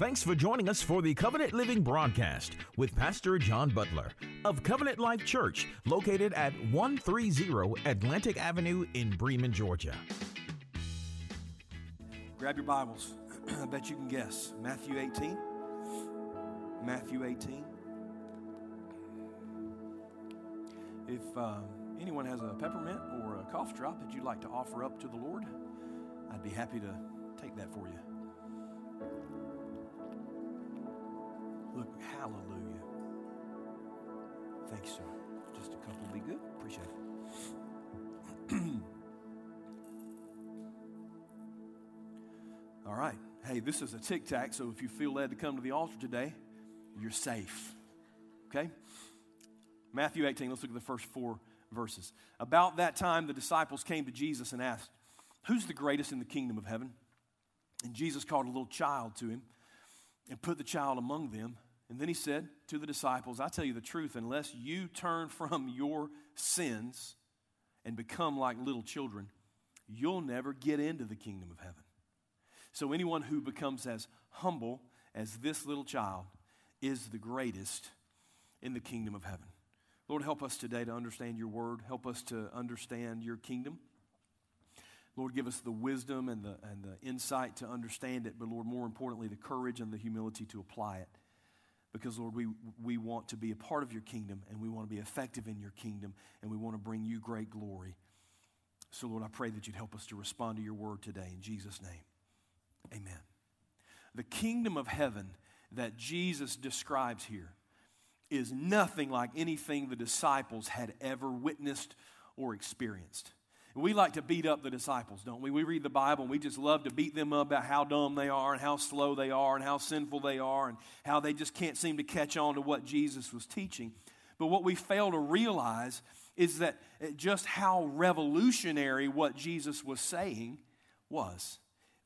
Thanks for joining us for the Covenant Living broadcast with Pastor John Butler of Covenant Life Church, located at 130 Atlantic Avenue in Bremen, Georgia. Grab your Bibles. I bet you can guess. Matthew 18. Matthew 18. If uh, anyone has a peppermint or a cough drop that you'd like to offer up to the Lord, I'd be happy to take that for you. Look, hallelujah. Thanks, sir. Just a couple will be good. Appreciate it. All right. Hey, this is a tic tac, so if you feel led to come to the altar today, you're safe. Okay? Matthew 18, let's look at the first four verses. About that time, the disciples came to Jesus and asked, Who's the greatest in the kingdom of heaven? And Jesus called a little child to him and put the child among them. And then he said to the disciples, I tell you the truth, unless you turn from your sins and become like little children, you'll never get into the kingdom of heaven. So anyone who becomes as humble as this little child is the greatest in the kingdom of heaven. Lord, help us today to understand your word. Help us to understand your kingdom. Lord, give us the wisdom and the, and the insight to understand it, but Lord, more importantly, the courage and the humility to apply it. Because, Lord, we, we want to be a part of your kingdom and we want to be effective in your kingdom and we want to bring you great glory. So, Lord, I pray that you'd help us to respond to your word today. In Jesus' name, amen. The kingdom of heaven that Jesus describes here is nothing like anything the disciples had ever witnessed or experienced. We like to beat up the disciples, don't we? We read the Bible and we just love to beat them up about how dumb they are and how slow they are and how sinful they are and how they just can't seem to catch on to what Jesus was teaching. But what we fail to realize is that just how revolutionary what Jesus was saying was.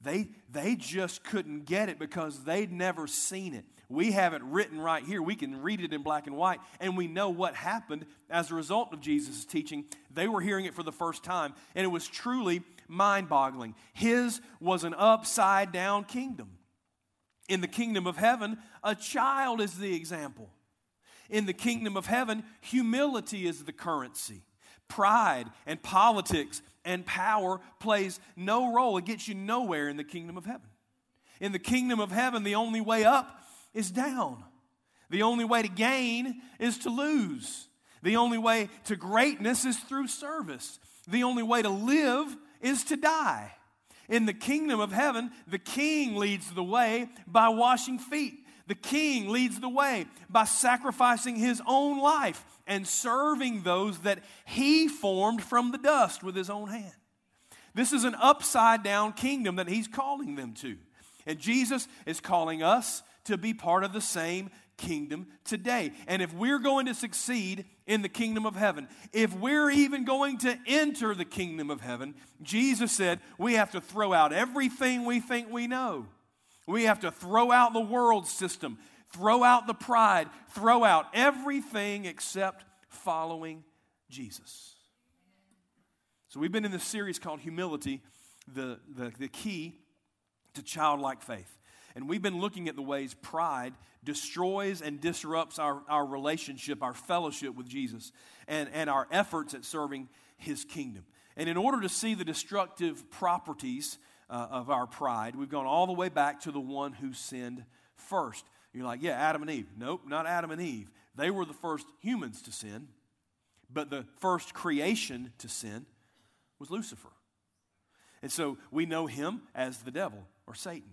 They, they just couldn't get it because they'd never seen it. We have it written right here. We can read it in black and white, and we know what happened as a result of Jesus' teaching. They were hearing it for the first time, and it was truly mind boggling. His was an upside down kingdom. In the kingdom of heaven, a child is the example. In the kingdom of heaven, humility is the currency. Pride and politics and power plays no role. It gets you nowhere in the kingdom of heaven. In the kingdom of heaven, the only way up is down. The only way to gain is to lose. The only way to greatness is through service. The only way to live is to die. In the kingdom of heaven, the king leads the way by washing feet. The king leads the way by sacrificing his own life and serving those that he formed from the dust with his own hand. This is an upside down kingdom that he's calling them to. And Jesus is calling us to be part of the same kingdom today. And if we're going to succeed in the kingdom of heaven, if we're even going to enter the kingdom of heaven, Jesus said we have to throw out everything we think we know. We have to throw out the world system, throw out the pride, throw out everything except following Jesus. So we've been in this series called Humility, the, the, the key to childlike faith. And we've been looking at the ways pride destroys and disrupts our, our relationship, our fellowship with Jesus, and, and our efforts at serving his kingdom. And in order to see the destructive properties uh, of our pride, we've gone all the way back to the one who sinned first. You're like, yeah, Adam and Eve. Nope, not Adam and Eve. They were the first humans to sin, but the first creation to sin was Lucifer. And so we know him as the devil or Satan.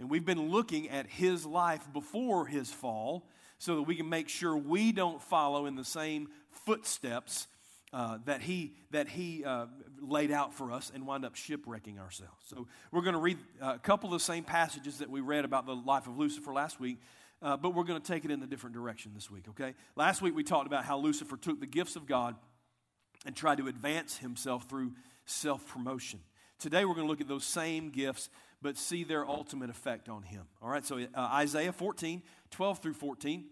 And we've been looking at his life before his fall so that we can make sure we don't follow in the same footsteps uh, that he, that he uh, laid out for us and wind up shipwrecking ourselves. So we're going to read a couple of the same passages that we read about the life of Lucifer last week, uh, but we're going to take it in a different direction this week, okay? Last week we talked about how Lucifer took the gifts of God and tried to advance himself through self promotion. Today we're going to look at those same gifts, but see their ultimate effect on him. All right, so uh, Isaiah 14, 12 through 14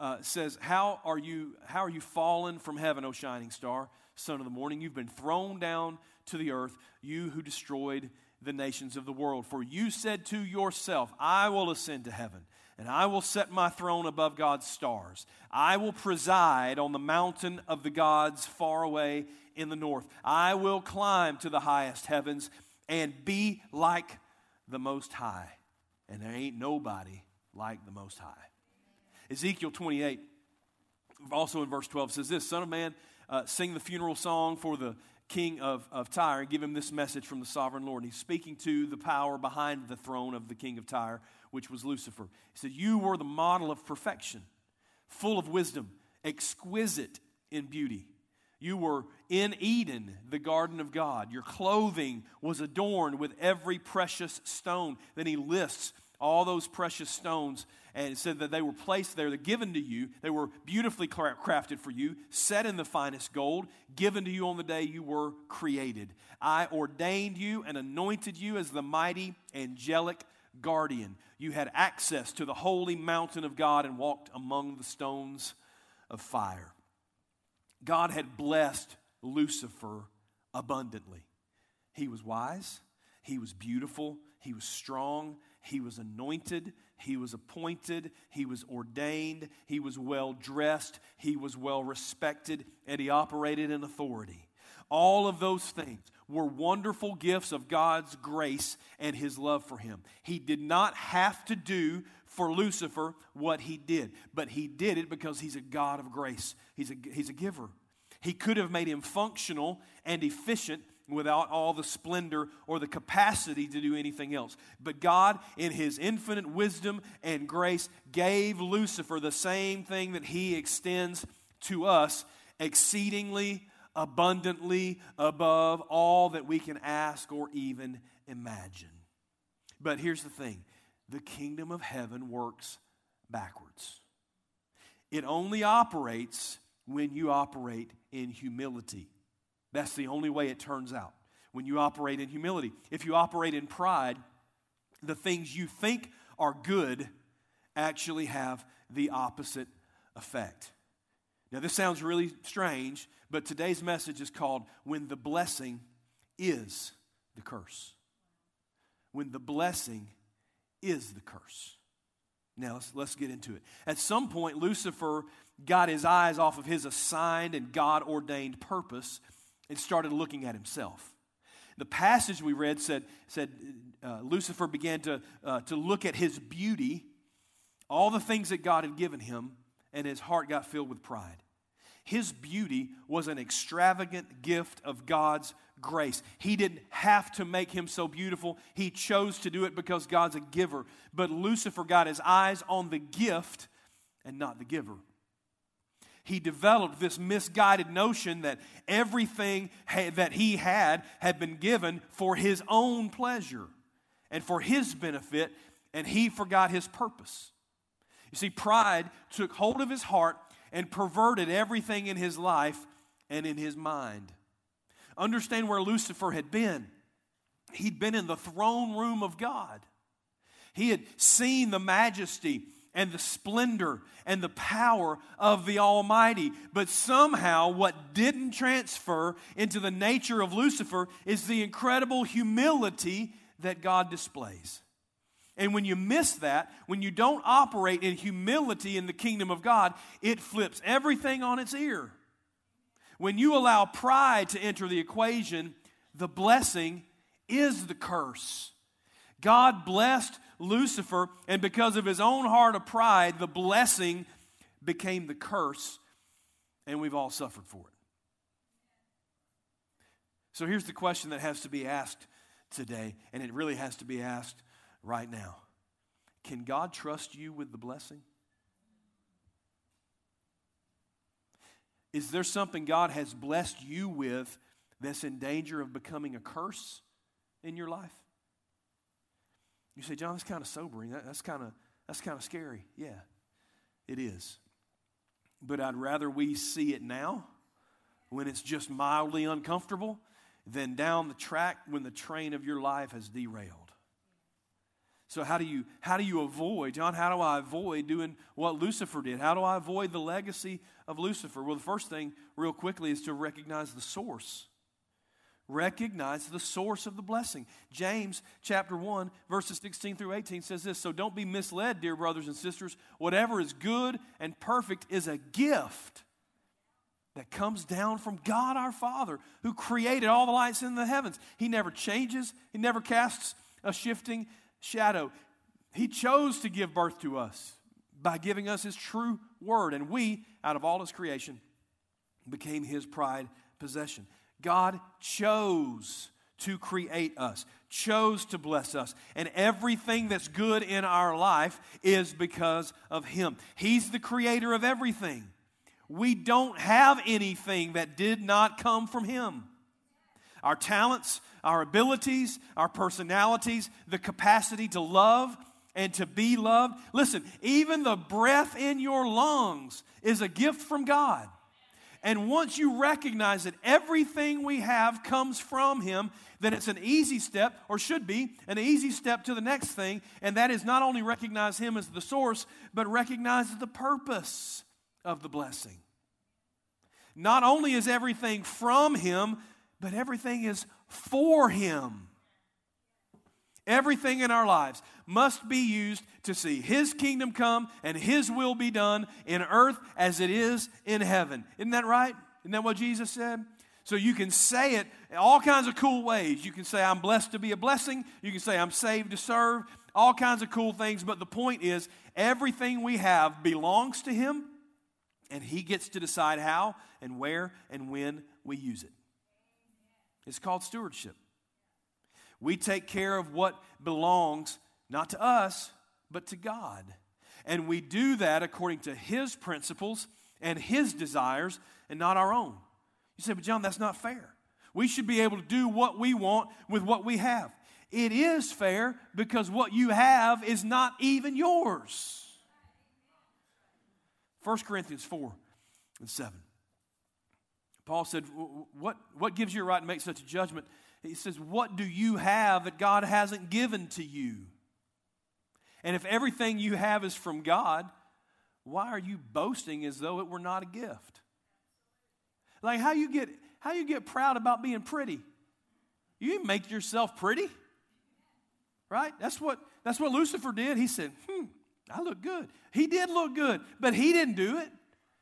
uh, says, how are, you, how are you fallen from heaven, O shining star, son of the morning? You've been thrown down to the earth, you who destroyed the nations of the world. For you said to yourself, I will ascend to heaven and I will set my throne above God's stars. I will preside on the mountain of the gods far away in the north. I will climb to the highest heavens and be like the Most High. And there ain't nobody like the Most High. Ezekiel 28, also in verse 12, says this Son of man, uh, sing the funeral song for the king of, of Tyre and give him this message from the sovereign Lord. And he's speaking to the power behind the throne of the king of Tyre which was Lucifer. He said, You were the model of perfection, full of wisdom, exquisite in beauty. You were in Eden, the garden of God. Your clothing was adorned with every precious stone. Then he lists all those precious stones and said that they were placed there, they're given to you. They were beautifully crafted for you, set in the finest gold, given to you on the day you were created. I ordained you and anointed you as the mighty angelic guardian. You had access to the holy mountain of God and walked among the stones of fire. God had blessed Lucifer abundantly. He was wise, he was beautiful, he was strong, he was anointed, he was appointed, he was ordained, he was well dressed, he was well respected, and he operated in authority. All of those things were wonderful gifts of God's grace and his love for him. He did not have to do for Lucifer what he did, but he did it because he's a God of grace. He's a, he's a giver. He could have made him functional and efficient without all the splendor or the capacity to do anything else. But God, in His infinite wisdom and grace, gave Lucifer the same thing that He extends to us exceedingly abundantly above all that we can ask or even imagine. But here's the thing the kingdom of heaven works backwards. It only operates when you operate in humility. That's the only way it turns out. When you operate in humility. If you operate in pride, the things you think are good actually have the opposite effect. Now, this sounds really strange, but today's message is called When the Blessing is the Curse. When the blessing is the curse. Now, let's, let's get into it. At some point, Lucifer got his eyes off of his assigned and God ordained purpose and started looking at himself. The passage we read said, said uh, Lucifer began to, uh, to look at his beauty, all the things that God had given him, and his heart got filled with pride. His beauty was an extravagant gift of God's grace. He didn't have to make him so beautiful. He chose to do it because God's a giver. But Lucifer got his eyes on the gift and not the giver. He developed this misguided notion that everything that he had had been given for his own pleasure and for his benefit, and he forgot his purpose. You see, pride took hold of his heart and perverted everything in his life and in his mind. Understand where Lucifer had been. He'd been in the throne room of God. He had seen the majesty and the splendor and the power of the Almighty. But somehow, what didn't transfer into the nature of Lucifer is the incredible humility that God displays. And when you miss that, when you don't operate in humility in the kingdom of God, it flips everything on its ear. When you allow pride to enter the equation, the blessing is the curse. God blessed Lucifer, and because of his own heart of pride, the blessing became the curse, and we've all suffered for it. So here's the question that has to be asked today, and it really has to be asked right now. Can God trust you with the blessing? Is there something God has blessed you with that's in danger of becoming a curse in your life? You say, John, that's kind of sobering. That, that's kind of that's kind of scary. Yeah, it is. But I'd rather we see it now when it's just mildly uncomfortable than down the track when the train of your life has derailed. So how do you how do you avoid, John, how do I avoid doing what Lucifer did? How do I avoid the legacy of Lucifer? Well, the first thing real quickly is to recognize the source. Recognize the source of the blessing. James chapter 1 verses 16 through 18 says this, so don't be misled, dear brothers and sisters. Whatever is good and perfect is a gift that comes down from God our Father, who created all the lights in the heavens. He never changes, He never casts a shifting shadow. He chose to give birth to us by giving us His true word, and we, out of all His creation, became His pride possession. God chose to create us, chose to bless us. And everything that's good in our life is because of Him. He's the creator of everything. We don't have anything that did not come from Him. Our talents, our abilities, our personalities, the capacity to love and to be loved. Listen, even the breath in your lungs is a gift from God. And once you recognize that everything we have comes from Him, then it's an easy step, or should be, an easy step to the next thing, and that is not only recognize Him as the source, but recognize the purpose of the blessing. Not only is everything from Him, but everything is for Him. Everything in our lives must be used to see His kingdom come and His will be done in earth as it is in heaven. Isn't that right? Isn't that what Jesus said? So you can say it all kinds of cool ways. You can say, I'm blessed to be a blessing. You can say, I'm saved to serve. All kinds of cool things. But the point is, everything we have belongs to Him, and He gets to decide how and where and when we use it. It's called stewardship. We take care of what belongs not to us, but to God. And we do that according to His principles and His desires and not our own. You say, but John, that's not fair. We should be able to do what we want with what we have. It is fair because what you have is not even yours. 1 Corinthians 4 and 7. Paul said, what, what gives you a right to make such a judgment? He says, What do you have that God hasn't given to you? And if everything you have is from God, why are you boasting as though it were not a gift? Like how you get how you get proud about being pretty. You make yourself pretty. Right? That's what that's what Lucifer did. He said, "Hmm, I look good." He did look good, but he didn't do it.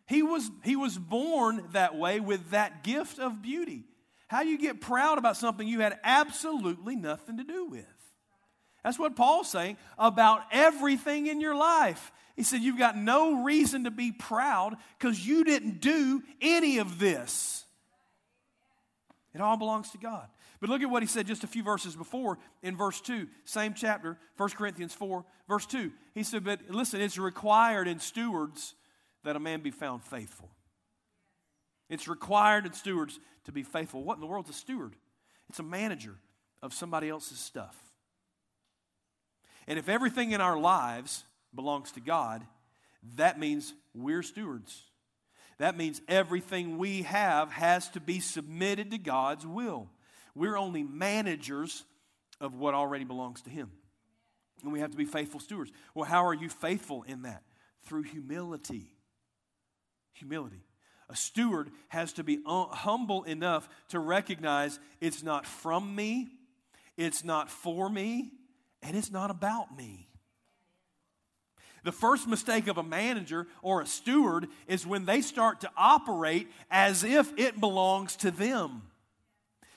He was he was born that way with that gift of beauty. How you get proud about something you had absolutely nothing to do with. That's what Paul's saying about everything in your life. He said, You've got no reason to be proud because you didn't do any of this. It all belongs to God. But look at what he said just a few verses before in verse 2, same chapter, 1 Corinthians 4, verse 2. He said, But listen, it's required in stewards that a man be found faithful. It's required in stewards to be faithful. What in the world's a steward? It's a manager of somebody else's stuff. And if everything in our lives belongs to God, that means we're stewards. That means everything we have has to be submitted to God's will. We're only managers of what already belongs to Him. And we have to be faithful stewards. Well, how are you faithful in that? Through humility. Humility. A steward has to be uh, humble enough to recognize it's not from me, it's not for me, and it's not about me. The first mistake of a manager or a steward is when they start to operate as if it belongs to them.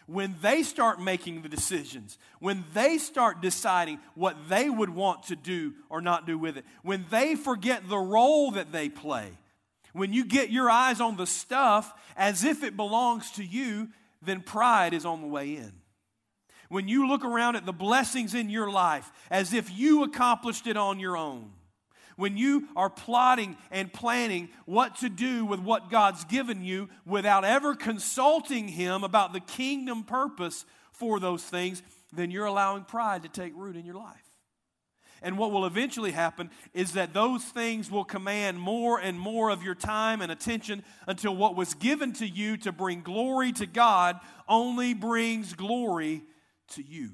When they start making the decisions, when they start deciding what they would want to do or not do with it, when they forget the role that they play, when you get your eyes on the stuff as if it belongs to you, then pride is on the way in. When you look around at the blessings in your life as if you accomplished it on your own, when you are plotting and planning what to do with what God's given you without ever consulting Him about the kingdom purpose for those things, then you're allowing pride to take root in your life. And what will eventually happen is that those things will command more and more of your time and attention until what was given to you to bring glory to God only brings glory to you.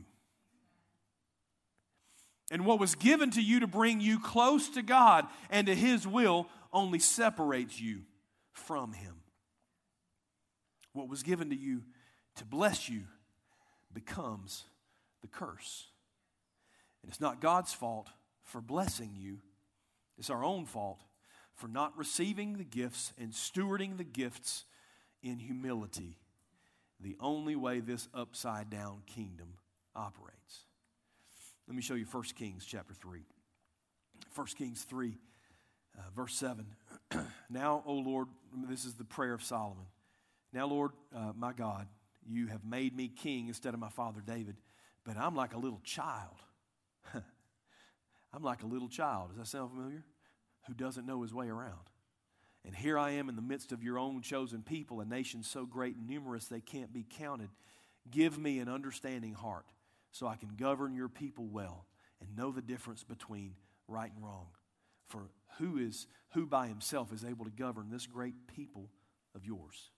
And what was given to you to bring you close to God and to His will only separates you from Him. What was given to you to bless you becomes the curse. And it's not God's fault for blessing you, it's our own fault for not receiving the gifts and stewarding the gifts in humility. The only way this upside down kingdom operates. Let me show you 1 Kings chapter 3. 1 Kings 3, uh, verse 7. now, O Lord, this is the prayer of Solomon. Now, Lord, uh, my God, you have made me king instead of my father David, but I'm like a little child. I'm like a little child. Does that sound familiar? Who doesn't know his way around. And here I am in the midst of your own chosen people, a nation so great and numerous they can't be counted. Give me an understanding heart so I can govern your people well and know the difference between right and wrong. For who is who by himself is able to govern this great people of yours?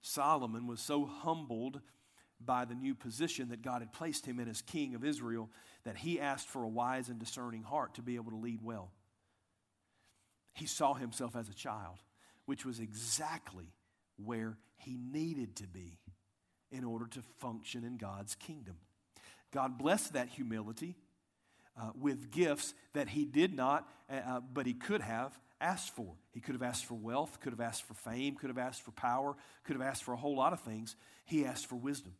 Solomon was so humbled by the new position that God had placed him in as king of Israel that he asked for a wise and discerning heart to be able to lead well. He saw himself as a child, which was exactly where he needed to be in order to function in God's kingdom. God blessed that humility uh, with gifts that he did not, uh, uh, but he could have asked for. He could have asked for wealth, could have asked for fame, could have asked for power, could have asked for a whole lot of things. He asked for wisdom.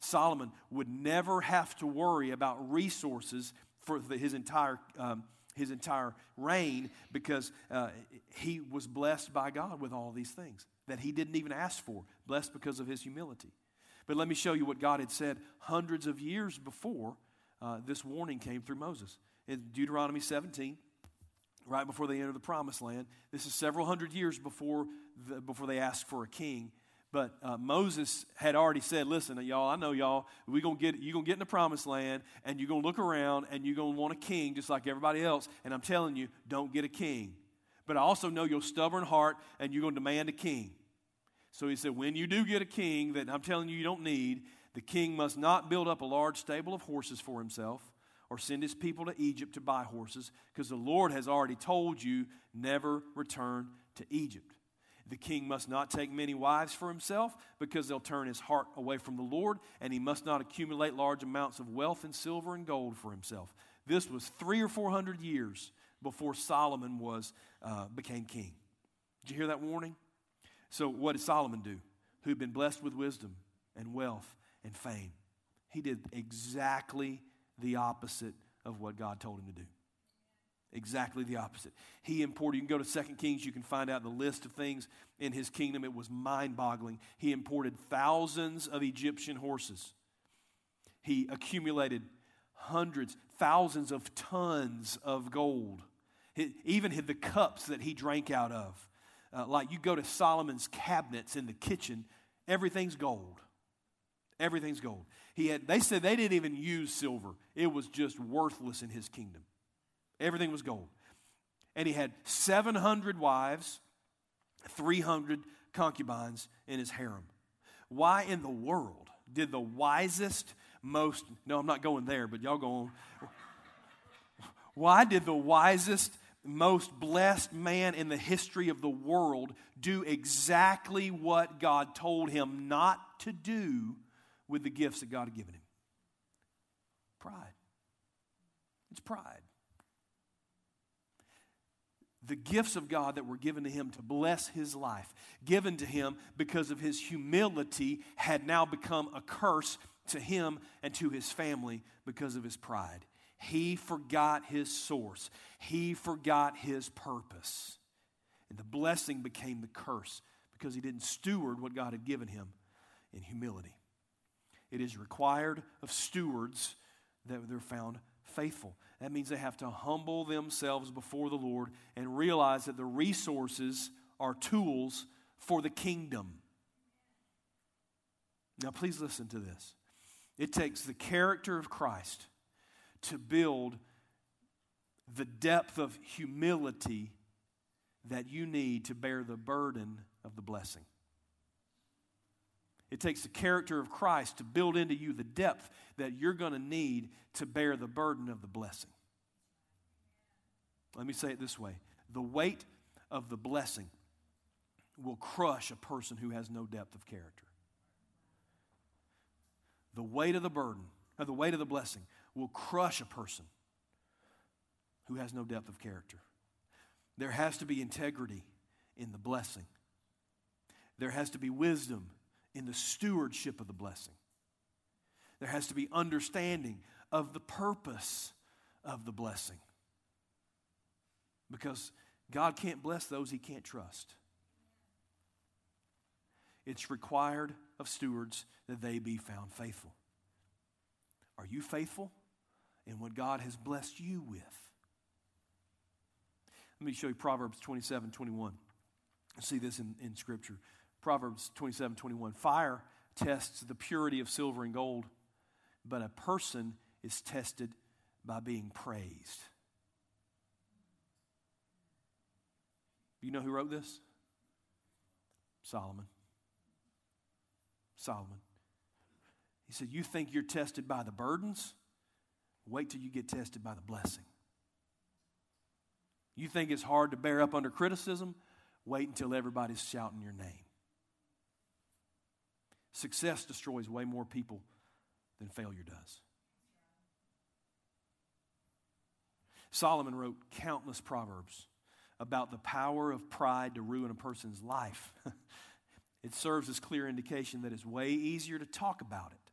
Solomon would never have to worry about resources for the, his entire. Um, his entire reign because uh, he was blessed by God with all these things that he didn't even ask for, blessed because of his humility. But let me show you what God had said hundreds of years before uh, this warning came through Moses. In Deuteronomy 17, right before they enter the promised land, this is several hundred years before, the, before they ask for a king. But uh, Moses had already said, listen, y'all, I know y'all, we gonna get, you're going to get in the promised land and you're going to look around and you're going to want a king just like everybody else. And I'm telling you, don't get a king. But I also know your stubborn heart and you're going to demand a king. So he said, When you do get a king that I'm telling you you don't need, the king must not build up a large stable of horses for himself or send his people to Egypt to buy horses, because the Lord has already told you never return to Egypt. The king must not take many wives for himself because they'll turn his heart away from the Lord, and he must not accumulate large amounts of wealth and silver and gold for himself. This was three or four hundred years before Solomon was, uh, became king. Did you hear that warning? So, what did Solomon do? Who'd been blessed with wisdom and wealth and fame. He did exactly the opposite of what God told him to do. Exactly the opposite. He imported, you can go to 2 Kings, you can find out the list of things in his kingdom. It was mind boggling. He imported thousands of Egyptian horses. He accumulated hundreds, thousands of tons of gold. He, even the cups that he drank out of uh, like you go to Solomon's cabinets in the kitchen, everything's gold. Everything's gold. He had, they said they didn't even use silver, it was just worthless in his kingdom. Everything was gold. And he had 700 wives, 300 concubines in his harem. Why in the world did the wisest, most, no, I'm not going there, but y'all go on. Why did the wisest, most blessed man in the history of the world do exactly what God told him not to do with the gifts that God had given him? Pride. It's pride. The gifts of God that were given to him to bless his life, given to him because of his humility, had now become a curse to him and to his family because of his pride. He forgot his source, he forgot his purpose. And the blessing became the curse because he didn't steward what God had given him in humility. It is required of stewards that they're found faithful. That means they have to humble themselves before the Lord and realize that the resources are tools for the kingdom. Now, please listen to this. It takes the character of Christ to build the depth of humility that you need to bear the burden of the blessing. It takes the character of Christ to build into you the depth that you're going to need to bear the burden of the blessing. Let me say it this way the weight of the blessing will crush a person who has no depth of character. The weight of the burden, or the weight of the blessing, will crush a person who has no depth of character. There has to be integrity in the blessing, there has to be wisdom in the stewardship of the blessing, there has to be understanding of the purpose of the blessing. Because God can't bless those he can't trust. It's required of stewards that they be found faithful. Are you faithful in what God has blessed you with? Let me show you Proverbs 27 21. see this in, in Scripture. Proverbs 27 21. Fire tests the purity of silver and gold, but a person is tested by being praised. You know who wrote this? Solomon. Solomon. He said, You think you're tested by the burdens? Wait till you get tested by the blessing. You think it's hard to bear up under criticism? Wait until everybody's shouting your name. Success destroys way more people than failure does. Solomon wrote countless proverbs about the power of pride to ruin a person's life. it serves as clear indication that it's way easier to talk about it.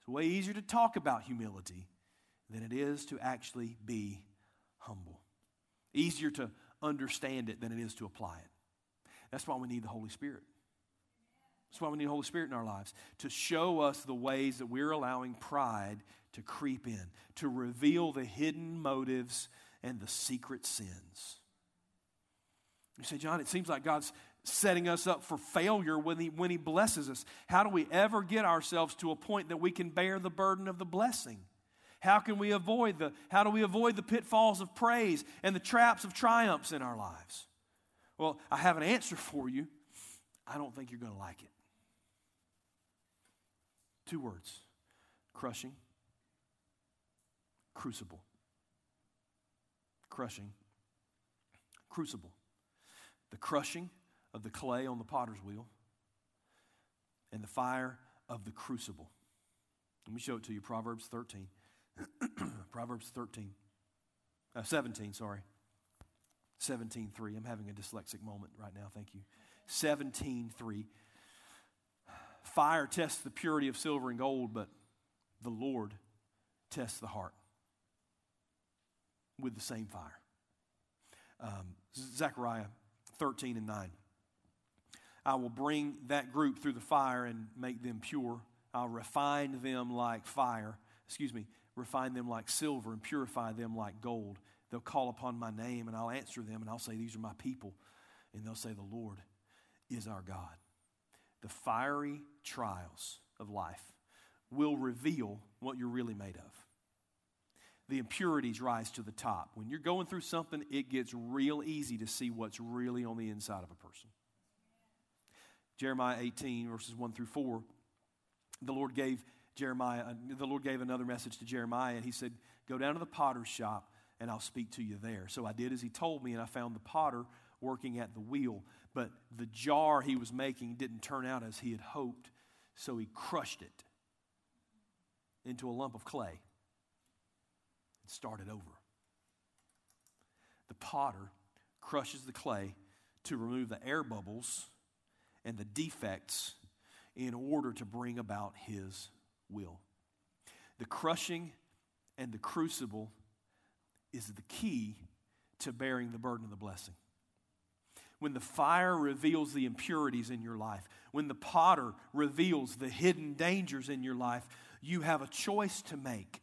It's way easier to talk about humility than it is to actually be humble. Easier to understand it than it is to apply it. That's why we need the Holy Spirit. That's why we need the Holy Spirit in our lives to show us the ways that we're allowing pride to creep in, to reveal the hidden motives and the secret sins. You say, John, it seems like God's setting us up for failure when he, when he blesses us. How do we ever get ourselves to a point that we can bear the burden of the blessing? How can we avoid the how do we avoid the pitfalls of praise and the traps of triumphs in our lives? Well, I have an answer for you. I don't think you're going to like it. Two words. Crushing. Crucible. Crushing. Crucible the crushing of the clay on the potter's wheel, and the fire of the crucible. Let me show it to you Proverbs 13. Proverbs 13. Uh, 17, sorry. 17.3. I'm having a dyslexic moment right now, thank you. 17.3. Fire tests the purity of silver and gold, but the Lord tests the heart with the same fire. Um, Zechariah 13 and 9. I will bring that group through the fire and make them pure. I'll refine them like fire. Excuse me, refine them like silver and purify them like gold. They'll call upon my name and I'll answer them and I'll say, These are my people. And they'll say, The Lord is our God. The fiery trials of life will reveal what you're really made of the impurities rise to the top. When you're going through something, it gets real easy to see what's really on the inside of a person. Jeremiah 18, verses 1 through 4, the Lord gave Jeremiah, the Lord gave another message to Jeremiah, and he said, Go down to the potter's shop, and I'll speak to you there. So I did as he told me, and I found the potter working at the wheel. But the jar he was making didn't turn out as he had hoped, so he crushed it into a lump of clay and started over. The potter crushes the clay to remove the air bubbles and the defects in order to bring about his will. The crushing and the crucible is the key to bearing the burden of the blessing. When the fire reveals the impurities in your life, when the potter reveals the hidden dangers in your life, you have a choice to make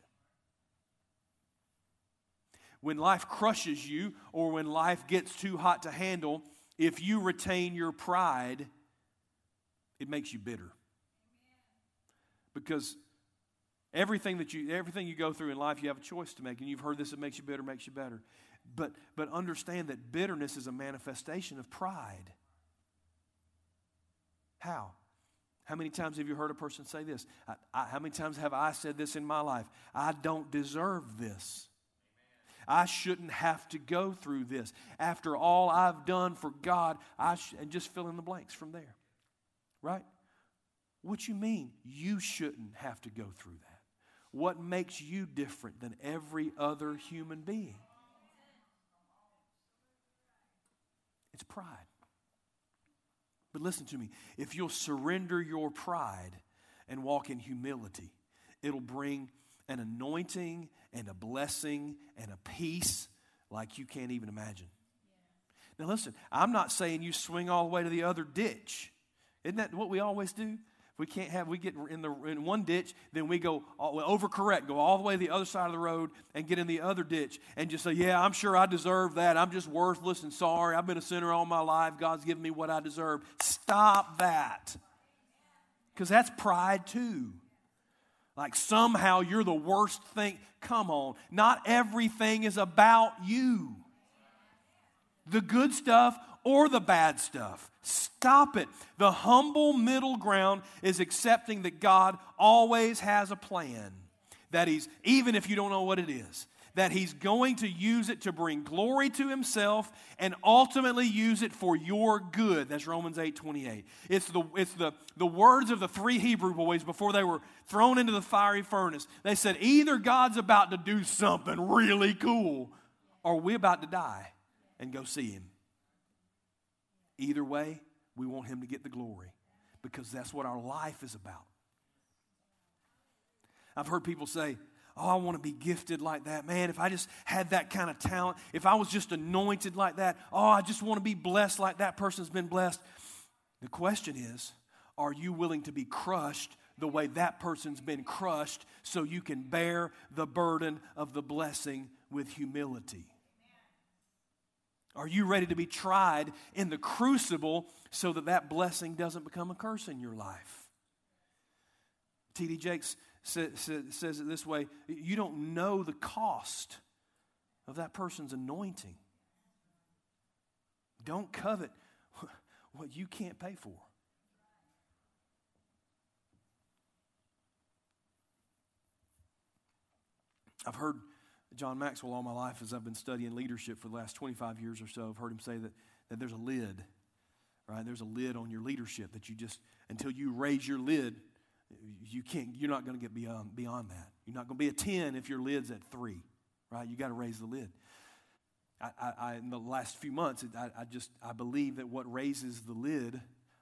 when life crushes you or when life gets too hot to handle, if you retain your pride, it makes you bitter. Because Everything that you everything you go through in life, you have a choice to make. And you've heard this, it makes you bitter, makes you better. But but understand that bitterness is a manifestation of pride. How? How many times have you heard a person say this? I, I, how many times have I said this in my life? I don't deserve this. I shouldn't have to go through this. After all I've done for God, I sh- and just fill in the blanks from there. Right? What you mean you shouldn't have to go through that? What makes you different than every other human being? It's pride. But listen to me if you'll surrender your pride and walk in humility, it'll bring an anointing and a blessing and a peace like you can't even imagine. Now, listen, I'm not saying you swing all the way to the other ditch. Isn't that what we always do? We can't have, we get in, the, in one ditch, then we go all, overcorrect, go all the way to the other side of the road and get in the other ditch and just say, Yeah, I'm sure I deserve that. I'm just worthless and sorry. I've been a sinner all my life. God's given me what I deserve. Stop that. Because that's pride too. Like somehow you're the worst thing. Come on. Not everything is about you. The good stuff or the bad stuff. Stop it. The humble middle ground is accepting that God always has a plan. That He's, even if you don't know what it is, that He's going to use it to bring glory to Himself and ultimately use it for your good. That's Romans 8 28. It's, the, it's the, the words of the three Hebrew boys before they were thrown into the fiery furnace. They said, either God's about to do something really cool, or we're about to die and go see Him. Either way, we want Him to get the glory because that's what our life is about. I've heard people say, Oh, I want to be gifted like that. Man, if I just had that kind of talent, if I was just anointed like that, oh, I just want to be blessed like that person's been blessed. The question is, are you willing to be crushed the way that person's been crushed so you can bear the burden of the blessing with humility? Are you ready to be tried in the crucible so that that blessing doesn't become a curse in your life? T.D. Jakes says it this way you don't know the cost of that person's anointing. Don't covet what you can't pay for. I've heard John Maxwell all my life as I've been studying leadership for the last 25 years or so. I've heard him say that, that there's a lid, right? There's a lid on your leadership that you just, until you raise your lid, you can't, you're not going to get beyond, beyond that. You're not going to be a 10 if your lid's at three, right? You got to raise the lid. I, I, in the last few months, I, I just, I believe that what raises the lid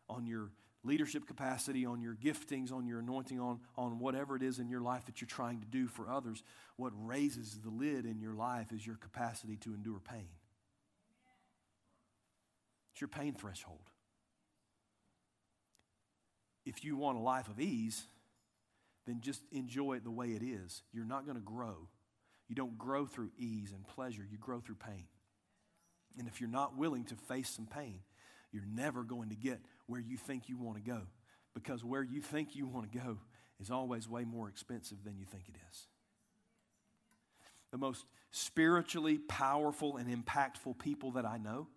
on your leadership capacity, on your giftings, on your anointing, on, on whatever it is in your life that you're trying to do for others, what raises the lid in your life is your capacity to endure pain. It's your pain threshold. If you want a life of ease, then just enjoy it the way it is. You're not going to grow. You don't grow through ease and pleasure, you grow through pain. And if you're not willing to face some pain, you're never going to get where you think you want to go because where you think you want to go is always way more expensive than you think it is. The most spiritually powerful and impactful people that I know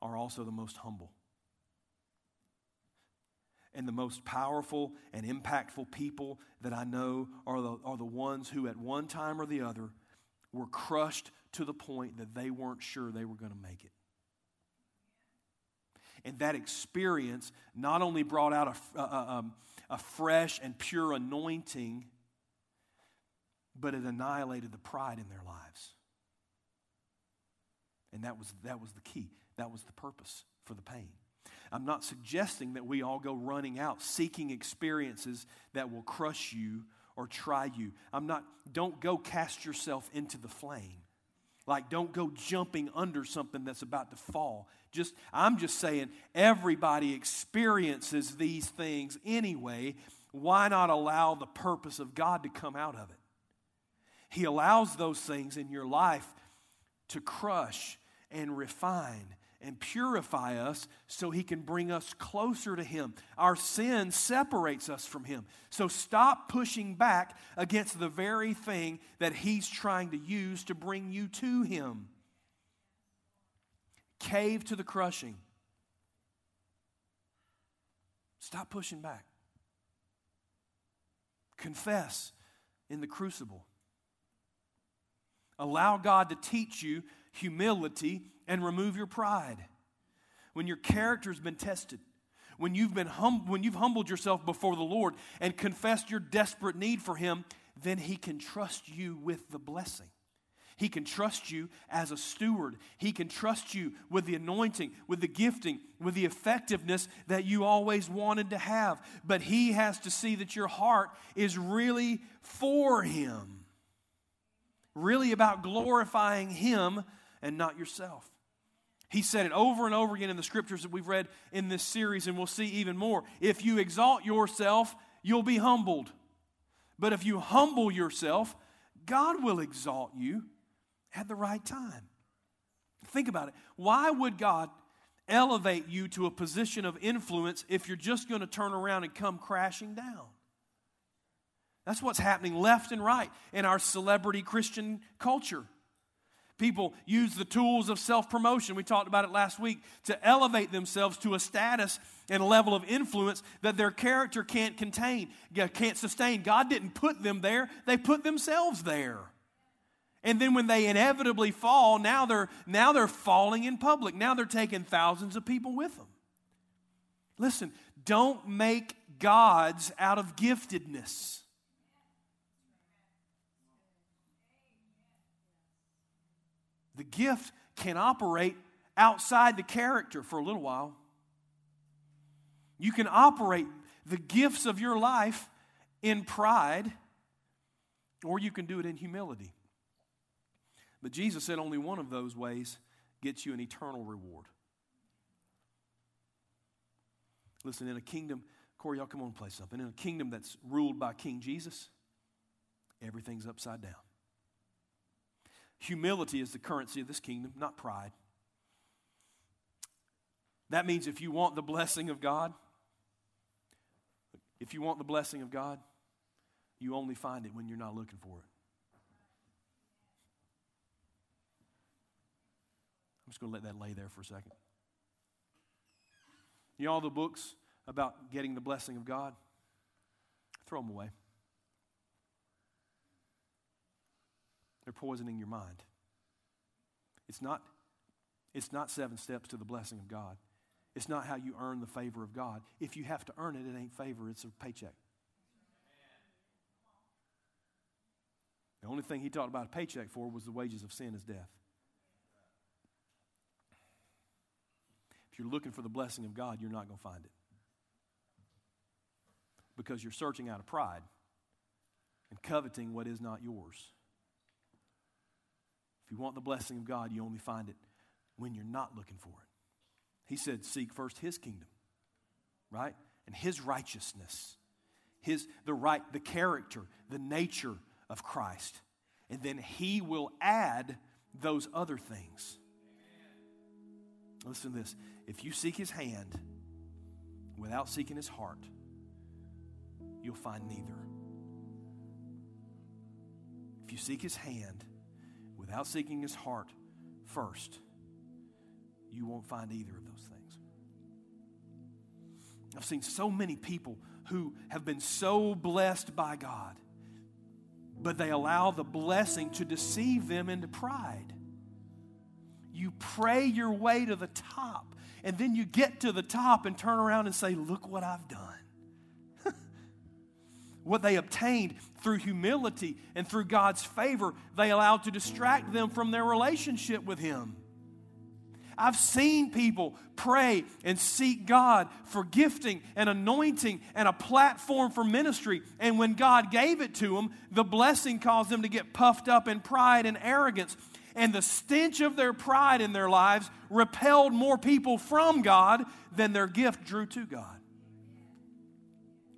are also the most humble. And the most powerful and impactful people that I know are the, are the ones who, at one time or the other, were crushed to the point that they weren't sure they were going to make it. And that experience not only brought out a, a, um, a fresh and pure anointing, but it annihilated the pride in their lives. And that was, that was the key. That was the purpose for the pain. I'm not suggesting that we all go running out seeking experiences that will crush you or try you. I'm not, don't go cast yourself into the flame. Like, don't go jumping under something that's about to fall. Just, I'm just saying, everybody experiences these things anyway. Why not allow the purpose of God to come out of it? He allows those things in your life to crush and refine and purify us so he can bring us closer to him. Our sin separates us from him. So stop pushing back against the very thing that he's trying to use to bring you to him. Cave to the crushing. Stop pushing back. Confess in the crucible. Allow God to teach you humility and remove your pride. When your character has been tested, when you've, been hum- when you've humbled yourself before the Lord and confessed your desperate need for Him, then He can trust you with the blessing. He can trust you as a steward. He can trust you with the anointing, with the gifting, with the effectiveness that you always wanted to have. But He has to see that your heart is really for Him, really about glorifying Him and not yourself. He said it over and over again in the scriptures that we've read in this series, and we'll see even more. If you exalt yourself, you'll be humbled. But if you humble yourself, God will exalt you at the right time. Think about it. Why would God elevate you to a position of influence if you're just going to turn around and come crashing down? That's what's happening left and right in our celebrity Christian culture. People use the tools of self promotion, we talked about it last week, to elevate themselves to a status and a level of influence that their character can't contain, can't sustain. God didn't put them there, they put themselves there. And then when they inevitably fall, now they're, now they're falling in public. Now they're taking thousands of people with them. Listen, don't make gods out of giftedness. The gift can operate outside the character for a little while. You can operate the gifts of your life in pride, or you can do it in humility. But Jesus said only one of those ways gets you an eternal reward. Listen, in a kingdom, Corey, y'all come on and play something. In a kingdom that's ruled by King Jesus, everything's upside down. Humility is the currency of this kingdom, not pride. That means if you want the blessing of God, if you want the blessing of God, you only find it when you're not looking for it. I'm just going to let that lay there for a second. You know all the books about getting the blessing of God? Throw them away. They're poisoning your mind. It's not, it's not seven steps to the blessing of God. It's not how you earn the favor of God. If you have to earn it, it ain't favor, it's a paycheck. The only thing he talked about a paycheck for was the wages of sin is death. If you're looking for the blessing of God, you're not going to find it. Because you're searching out of pride and coveting what is not yours. If you want the blessing of God, you only find it when you're not looking for it. He said, Seek first His kingdom, right? And His righteousness, His, the right, the character, the nature of Christ. And then He will add those other things. Listen to this. If you seek his hand without seeking his heart, you'll find neither. If you seek his hand without seeking his heart first, you won't find either of those things. I've seen so many people who have been so blessed by God, but they allow the blessing to deceive them into pride. You pray your way to the top and then you get to the top and turn around and say, Look what I've done. What they obtained through humility and through God's favor, they allowed to distract them from their relationship with Him. I've seen people pray and seek God for gifting and anointing and a platform for ministry. And when God gave it to them, the blessing caused them to get puffed up in pride and arrogance and the stench of their pride in their lives repelled more people from God than their gift drew to God.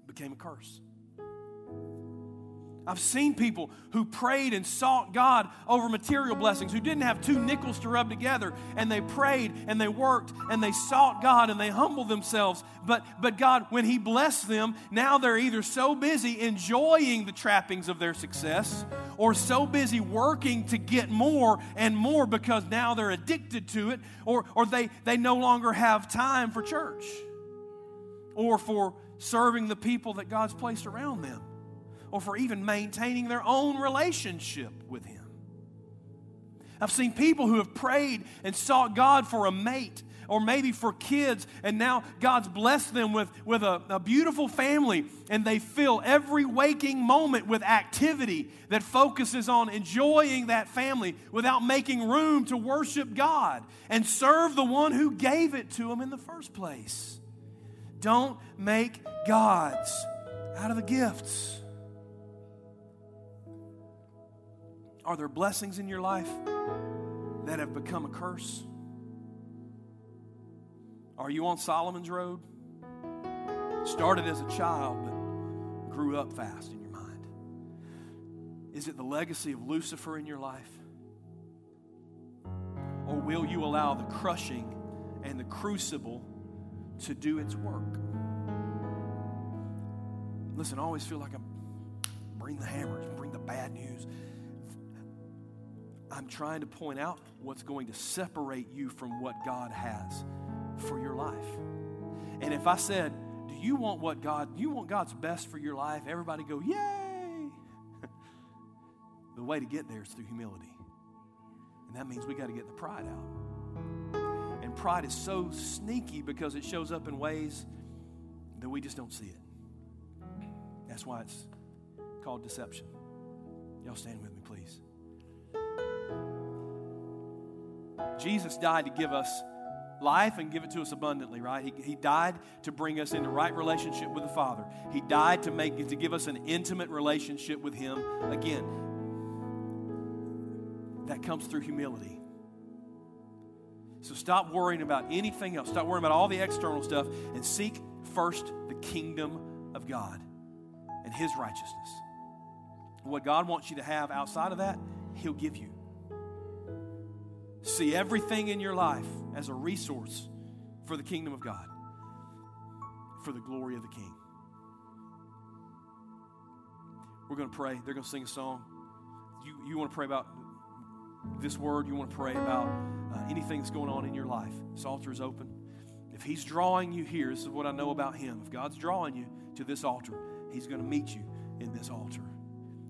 It became a curse. I've seen people who prayed and sought God over material blessings, who didn't have two nickels to rub together, and they prayed and they worked and they sought God and they humbled themselves. But, but God, when He blessed them, now they're either so busy enjoying the trappings of their success or so busy working to get more and more because now they're addicted to it, or, or they, they no longer have time for church or for serving the people that God's placed around them or for even maintaining their own relationship with Him. I've seen people who have prayed and sought God for a mate or maybe for kids, and now God's blessed them with, with a, a, beautiful family, and they fill every waking moment with activity that focuses on enjoying that family without making room to worship God and serve the one who gave it to them in the first place. Don't make gods out of the gifts. Are there blessings in your life that have become a curse? Are you on Solomon's road? Started as a child, but grew up fast in your mind. Is it the legacy of Lucifer in your life? Or will you allow the crushing and the crucible to do its work? Listen, I always feel like I'm bring the hammers, bring the bad news. I'm trying to point out what's going to separate you from what God has for your life. And if I said, Do you want what God, you want God's best for your life? Everybody go, Yay! the way to get there is through humility. And that means we got to get the pride out. And pride is so sneaky because it shows up in ways that we just don't see it. That's why it's called deception. Y'all stand with me, please. Jesus died to give us life and give it to us abundantly, right? He, he died to bring us into right relationship with the Father. He died to make to give us an intimate relationship with Him. Again, that comes through humility. So stop worrying about anything else. Stop worrying about all the external stuff and seek first the kingdom of God and His righteousness. What God wants you to have outside of that, He'll give you. See everything in your life as a resource for the kingdom of God, for the glory of the King. We're going to pray. They're going to sing a song. You, you want to pray about this word, you want to pray about uh, anything that's going on in your life. This altar is open. If He's drawing you here, this is what I know about Him. If God's drawing you to this altar, He's going to meet you in this altar.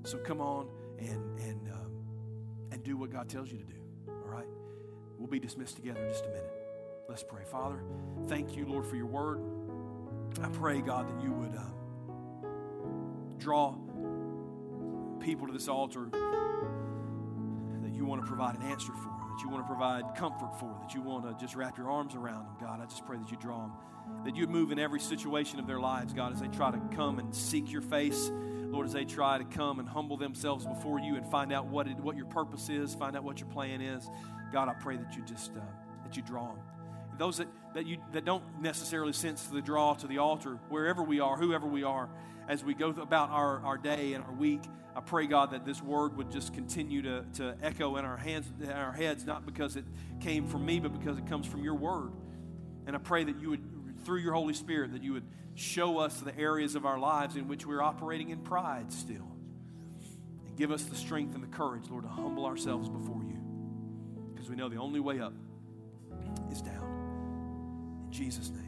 So come on and, and, um, and do what God tells you to do. We'll be dismissed together in just a minute. Let's pray. Father, thank you, Lord, for your word. I pray, God, that you would uh, draw people to this altar that you want to provide an answer for, that you want to provide comfort for, that you want to just wrap your arms around them, God. I just pray that you draw them, that you move in every situation of their lives, God, as they try to come and seek your face. Lord, as they try to come and humble themselves before you and find out what, it, what your purpose is, find out what your plan is. God, I pray that you just uh, that you draw them. Those that, that you that don't necessarily sense the draw to the altar, wherever we are, whoever we are, as we go about our, our day and our week, I pray, God, that this word would just continue to, to echo in our hands in our heads, not because it came from me, but because it comes from your word. And I pray that you would, through your Holy Spirit, that you would show us the areas of our lives in which we're operating in pride still. And give us the strength and the courage, Lord, to humble ourselves before you because we know the only way up is down. In Jesus' name.